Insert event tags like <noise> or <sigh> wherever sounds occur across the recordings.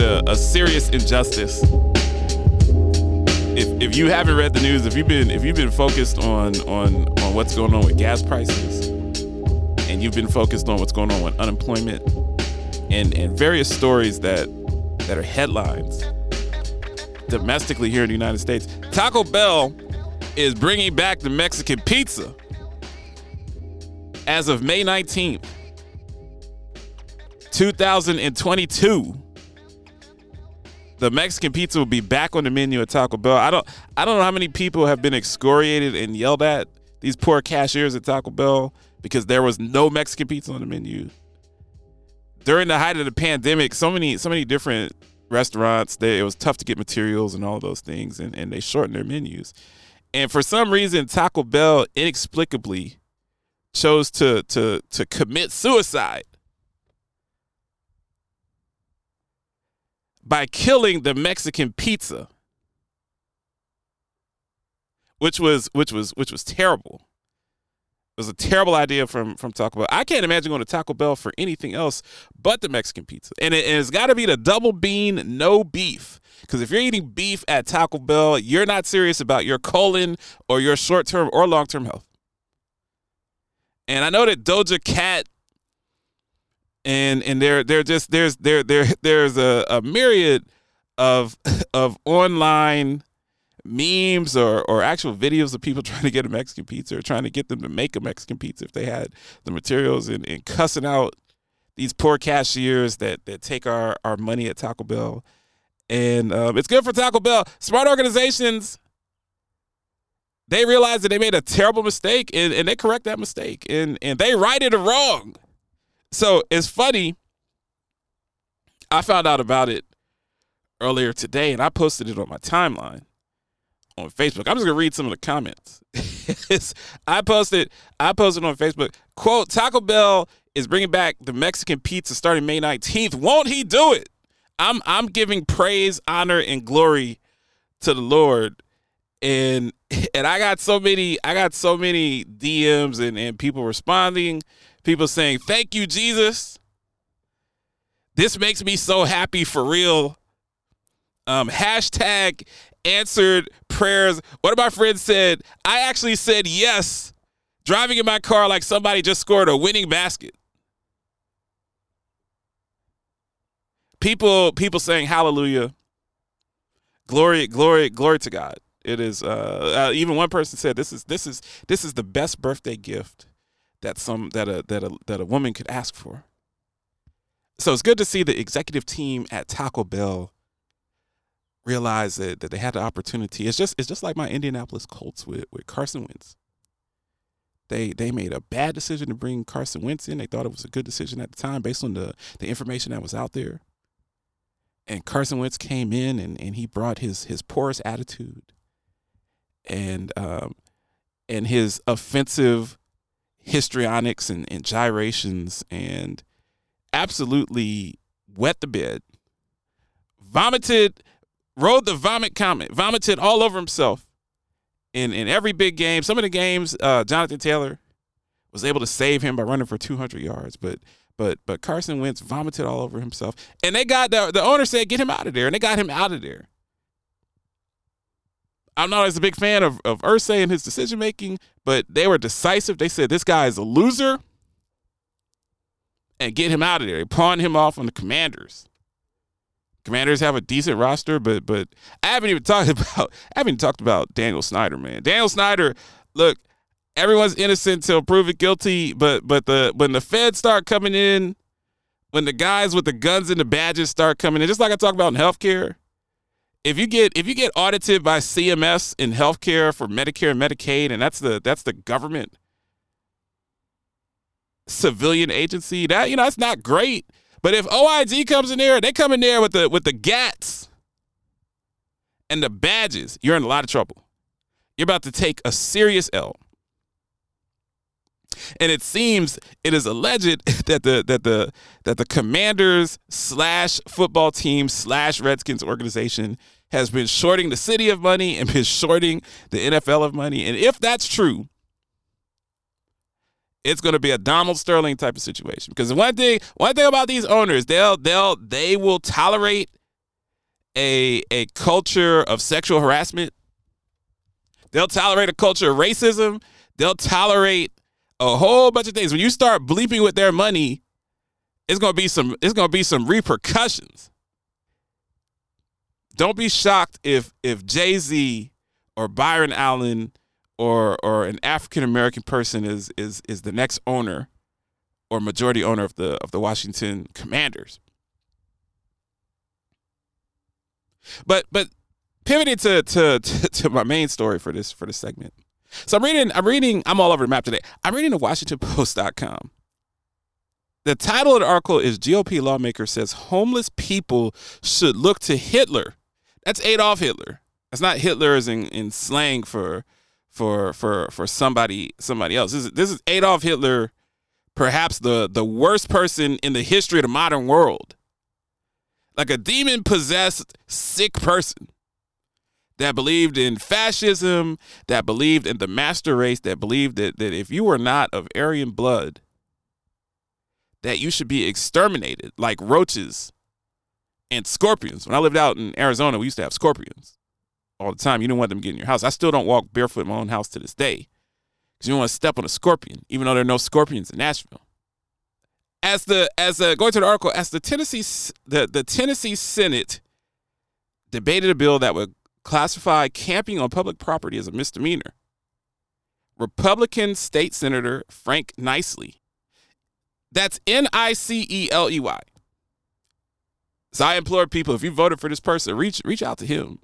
a, a serious injustice. If, if you haven't read the news, if you've been if you've been focused on on on what's going on with gas prices, and you've been focused on what's going on with unemployment, and and various stories that that are headlines domestically here in the United States, Taco Bell is bringing back the Mexican pizza as of May 19th, 2022. The Mexican pizza will be back on the menu at Taco Bell. I don't I don't know how many people have been excoriated and yelled at these poor cashiers at Taco Bell because there was no Mexican pizza on the menu. During the height of the pandemic, so many so many different restaurants, it was tough to get materials and all those things and, and they shortened their menus. And for some reason, Taco Bell inexplicably chose to to to commit suicide by killing the Mexican pizza, which was which was which was terrible. It was a terrible idea from from Taco Bell. I can't imagine going to Taco Bell for anything else but the Mexican pizza, and, it, has got to be the double bean, no beef. Because if you're eating beef at Taco Bell, you're not serious about your colon or your short term or long term health. And I know that Doja Cat and and there there just there's there there there's a, a myriad of of online memes or or actual videos of people <laughs> trying to get a Mexican pizza or trying to get them to make a Mexican pizza if they had the materials and, and cussing out these poor cashiers that that take our our money at Taco Bell. And um, it's good for Taco Bell. Smart organizations they realize that they made a terrible mistake and, and they correct that mistake and, and they righted it wrong. So it's funny. I found out about it earlier today and I posted it on my timeline on Facebook. I'm just gonna read some of the comments. <laughs> I posted I posted on Facebook, quote, Taco Bell is bringing back the Mexican pizza starting May 19th. Won't he do it? I'm I'm giving praise, honor, and glory to the Lord and <laughs> and I got so many I got so many DMs and, and people responding, people saying, Thank you, Jesus. This makes me so happy for real. Um, hashtag answered prayers. One of my friends said, I actually said yes, driving in my car like somebody just scored a winning basket. People, people saying hallelujah. Glory, glory, glory to God. It is uh, uh, even one person said this is this is this is the best birthday gift that some that a that a that a woman could ask for. So it's good to see the executive team at Taco Bell realize that, that they had the opportunity. It's just it's just like my Indianapolis Colts with, with Carson Wentz. They they made a bad decision to bring Carson Wentz in. They thought it was a good decision at the time based on the, the information that was out there. And Carson Wentz came in and, and he brought his his porous attitude and um, and his offensive histrionics and, and gyrations and absolutely wet the bed, vomited, rode the vomit comet, vomited all over himself in, in every big game. Some of the games, uh, Jonathan Taylor was able to save him by running for 200 yards, but but but Carson Wentz vomited all over himself, and they got the the owner said get him out of there, and they got him out of there. I'm not as a big fan of, of Irsay and his decision making, but they were decisive. They said this guy is a loser and get him out of there. They pawned him off on the commanders. Commanders have a decent roster, but but I haven't even <laughs> talked about I haven't even talked about Daniel Snyder, man. Daniel Snyder, look, everyone's innocent until proven guilty, but but the when the feds start coming in, when the guys with the guns and the badges start coming in, just like I talked about in healthcare, if you get if you get audited by CMS in healthcare for Medicare and Medicaid, and that's the that's the government civilian agency, that you know that's not great. But if OIG comes in there, they come in there with the with the GATs and the badges, you're in a lot of trouble. You're about to take a serious L. And it seems it is alleged <laughs> that the that the that the commanders slash football team slash Redskins organization has been shorting the city of money and been shorting the NFL of money. And if that's true, it's going to be a Donald Sterling type of situation. Because one thing, one thing about these owners, they'll they'll they will tolerate a a culture of sexual harassment. They'll tolerate a culture of racism. They'll tolerate a whole bunch of things. When you start bleeping with their money, it's gonna be some it's gonna be some repercussions. Don't be shocked if if Jay Z or Byron Allen or or an African American person is is is the next owner or majority owner of the of the Washington Commanders. But but pivoting to to <laughs> to, my main story for this for this segment. So I'm reading I'm reading I'm all over the map today. I'm reading the WashingtonPost.com. The title of the article is GOP lawmaker says homeless people should look to Hitler. That's Adolf Hitler. That's not Hitler as in, in slang for for for for somebody somebody else. This is this is Adolf Hitler, perhaps the the worst person in the history of the modern world. Like a demon possessed sick person that believed in fascism, that believed in the master race, that believed that, that if you were not of Aryan blood, that you should be exterminated like roaches and scorpions. When I lived out in Arizona, we used to have scorpions all the time. You don't want them to get in your house. I still don't walk barefoot in my own house to this day because you don't want to step on a scorpion, even though there are no scorpions in Nashville. As the as going to the article, as the Tennessee the, the Tennessee Senate debated a bill that would classify camping on public property as a misdemeanor. Republican State Senator Frank Niceley. That's N I C E L E Y. So I implore people, if you voted for this person, reach reach out to him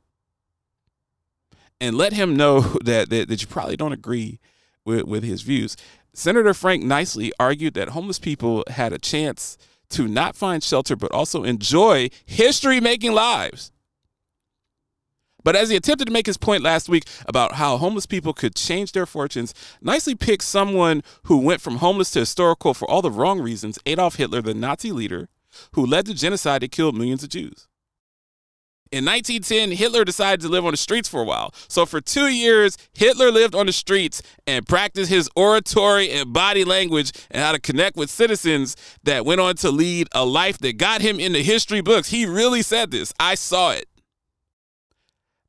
and let him know <laughs> that, that, that you probably don't agree with, with his views. Senator Frank Niceley argued that homeless people had a chance to not find shelter but also enjoy history making lives. But as he attempted to make his point last week about how homeless people could change their fortunes, Niceley picked someone who went from homeless to historical for all the wrong reasons Adolf Hitler, the Nazi leader who led the genocide that killed millions of Jews. In 1910, Hitler decided to live on the streets for a while. So for two years, Hitler lived on the streets and practiced his oratory and body language and how to connect with citizens that went on to lead a life that got him in the history books. He really said this. I saw it.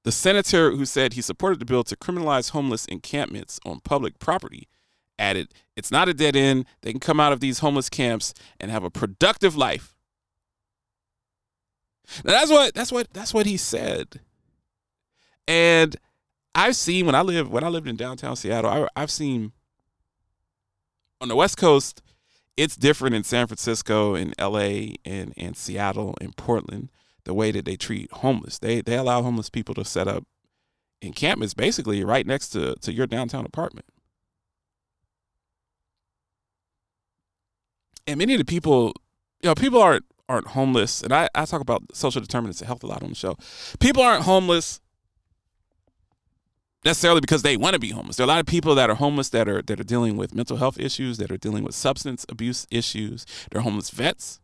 The senator who said he supported the bill to criminalize homeless encampments on public property added, It's not a dead end. They can come out of these homeless camps and have a productive life now that's what that's what that's what he said. And I've seen when I live when I lived in downtown Seattle, I, I've seen on the West Coast, it's different in San Francisco, in LA, and and Seattle, and Portland. The way that they treat homeless, they they allow homeless people to set up encampments basically right next to to your downtown apartment. And many of the people, you know, people aren't aren't homeless, and I, I talk about social determinants of health a lot on the show. People aren't homeless necessarily because they want to be homeless. There are a lot of people that are homeless that are that are dealing with mental health issues, that are dealing with substance abuse issues. They're homeless vets.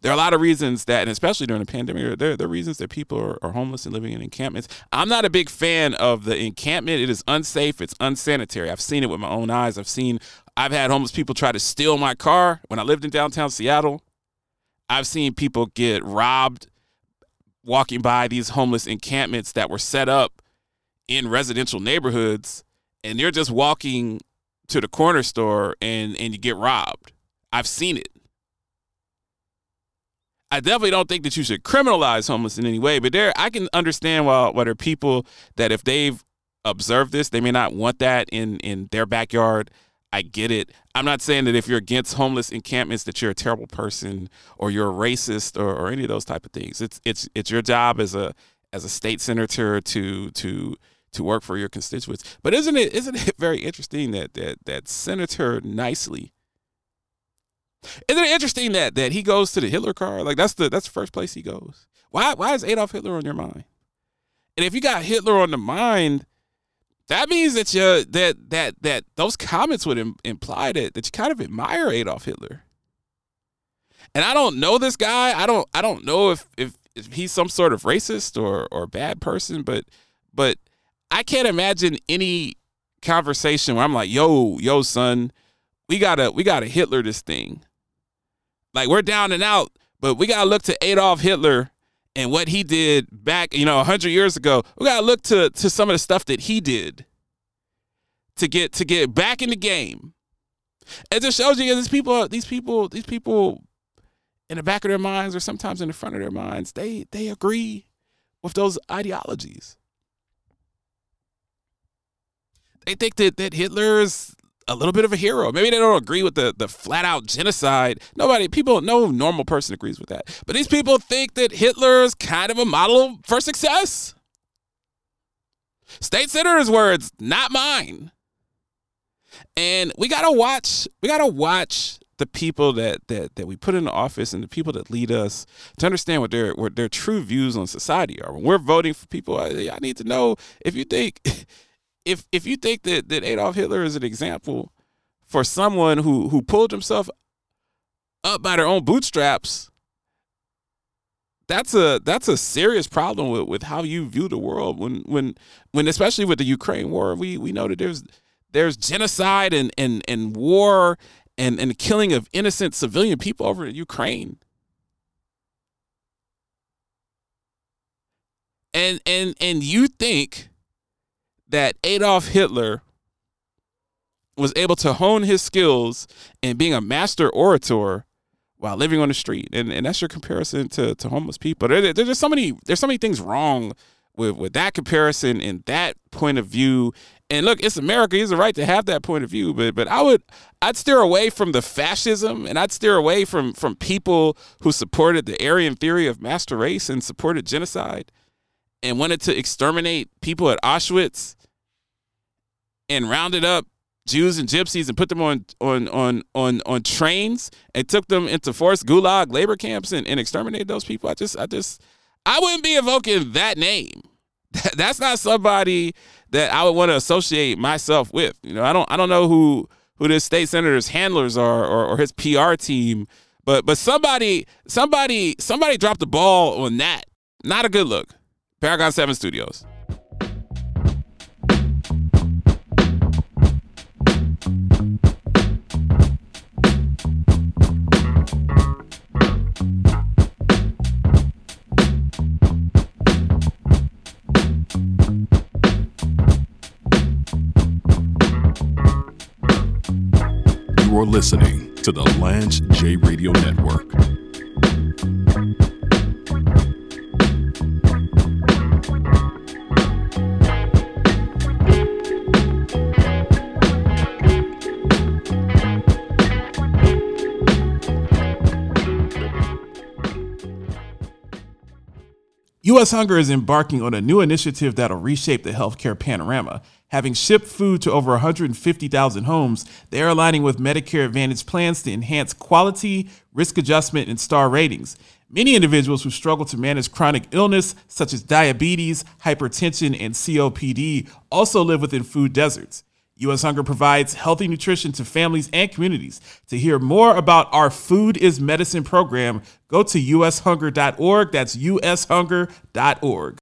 There are a lot of reasons that, and especially during the pandemic, there, there are reasons that people are, are, homeless and living in encampments. I'm not a big fan of the encampment. It is unsafe. It's unsanitary. I've seen it with my own eyes. I've seen, I've had homeless people try to steal my car when I lived in downtown Seattle. I've seen people get robbed walking by these homeless encampments that were set up in residential neighborhoods, and they're just walking to the corner store and, and you get robbed. I've seen it. I definitely don't think that you should criminalize homeless in any way, but there I can understand why, why are people that if they've observed this, they may not want that in in their backyard. I get it. I'm not saying that if you're against homeless encampments that you're a terrible person or you're a racist or, or any of those type of things. It's it's it's your job as a as a state senator to to to work for your constituents. But isn't it isn't it <laughs> very interesting that that that Senator Niceley isn't it interesting that that he goes to the Hitler car? Like that's the that's the first place he goes. Why why is Adolf Hitler on your mind? And if you got Hitler on the mind, that means that you that that that those comments would Im- imply that that you kind of admire Adolf Hitler. And I don't know this guy. I don't I don't know if if, if he's some sort of racist or or bad person, but but I can't imagine any conversation where I'm like, yo, yo, son, we gotta we gotta Hitler this thing. Like we're down and out, but we gotta look to Adolf Hitler and what he did back, you know, hundred years ago. We gotta look to to some of the stuff that he did to get to get back in the game. It just shows you these people, these people, these people in the back of their minds or sometimes in the front of their minds, they they agree with those ideologies. They think that, that Hitler is a little bit of a hero. Maybe they don't agree with the, the flat out genocide. Nobody, people, no normal person agrees with that. But these people think that Hitler is kind of a model for success. State Senator's words, not mine. And we gotta watch, we gotta watch the people that that that we put in the office and the people that lead us to understand what their what their true views on society are. When we're voting for people, I, I need to know if you think <laughs> if if you think that that Adolf Hitler is an example for someone who who pulled himself up by their own bootstraps, that's a that's a serious problem with, with how you view the world. When when when especially with the Ukraine war, we we know that there's there's genocide and and and war and, and killing of innocent civilian people over in Ukraine. And and and you think that Adolf Hitler was able to hone his skills in being a master orator while living on the street. And and that's your comparison to, to homeless people. There, there's so many there's so many things wrong with, with that comparison and that point of view and look, it's America. He's a right to have that point of view, but but I would I'd steer away from the fascism and I'd steer away from from people who supported the Aryan theory of master race and supported genocide and wanted to exterminate people at Auschwitz and rounded up Jews and gypsies and put them on on on on on trains and took them into forced gulag labor camps and, and exterminated those people. I just I just I wouldn't be evoking that name. <laughs> That's not somebody that I would want to associate myself with. You know, I don't I don't know who who this state senator's handlers are or, or his PR team, but but somebody somebody somebody dropped the ball on that. Not a good look. Paragon 7 Studios. You're listening to the Lance J Radio Network. U.S. Hunger is embarking on a new initiative that'll reshape the healthcare panorama. Having shipped food to over 150,000 homes, they are aligning with Medicare Advantage plans to enhance quality, risk adjustment, and star ratings. Many individuals who struggle to manage chronic illness, such as diabetes, hypertension, and COPD, also live within food deserts. U.S. Hunger provides healthy nutrition to families and communities. To hear more about our Food is Medicine program, go to ushunger.org. That's ushunger.org.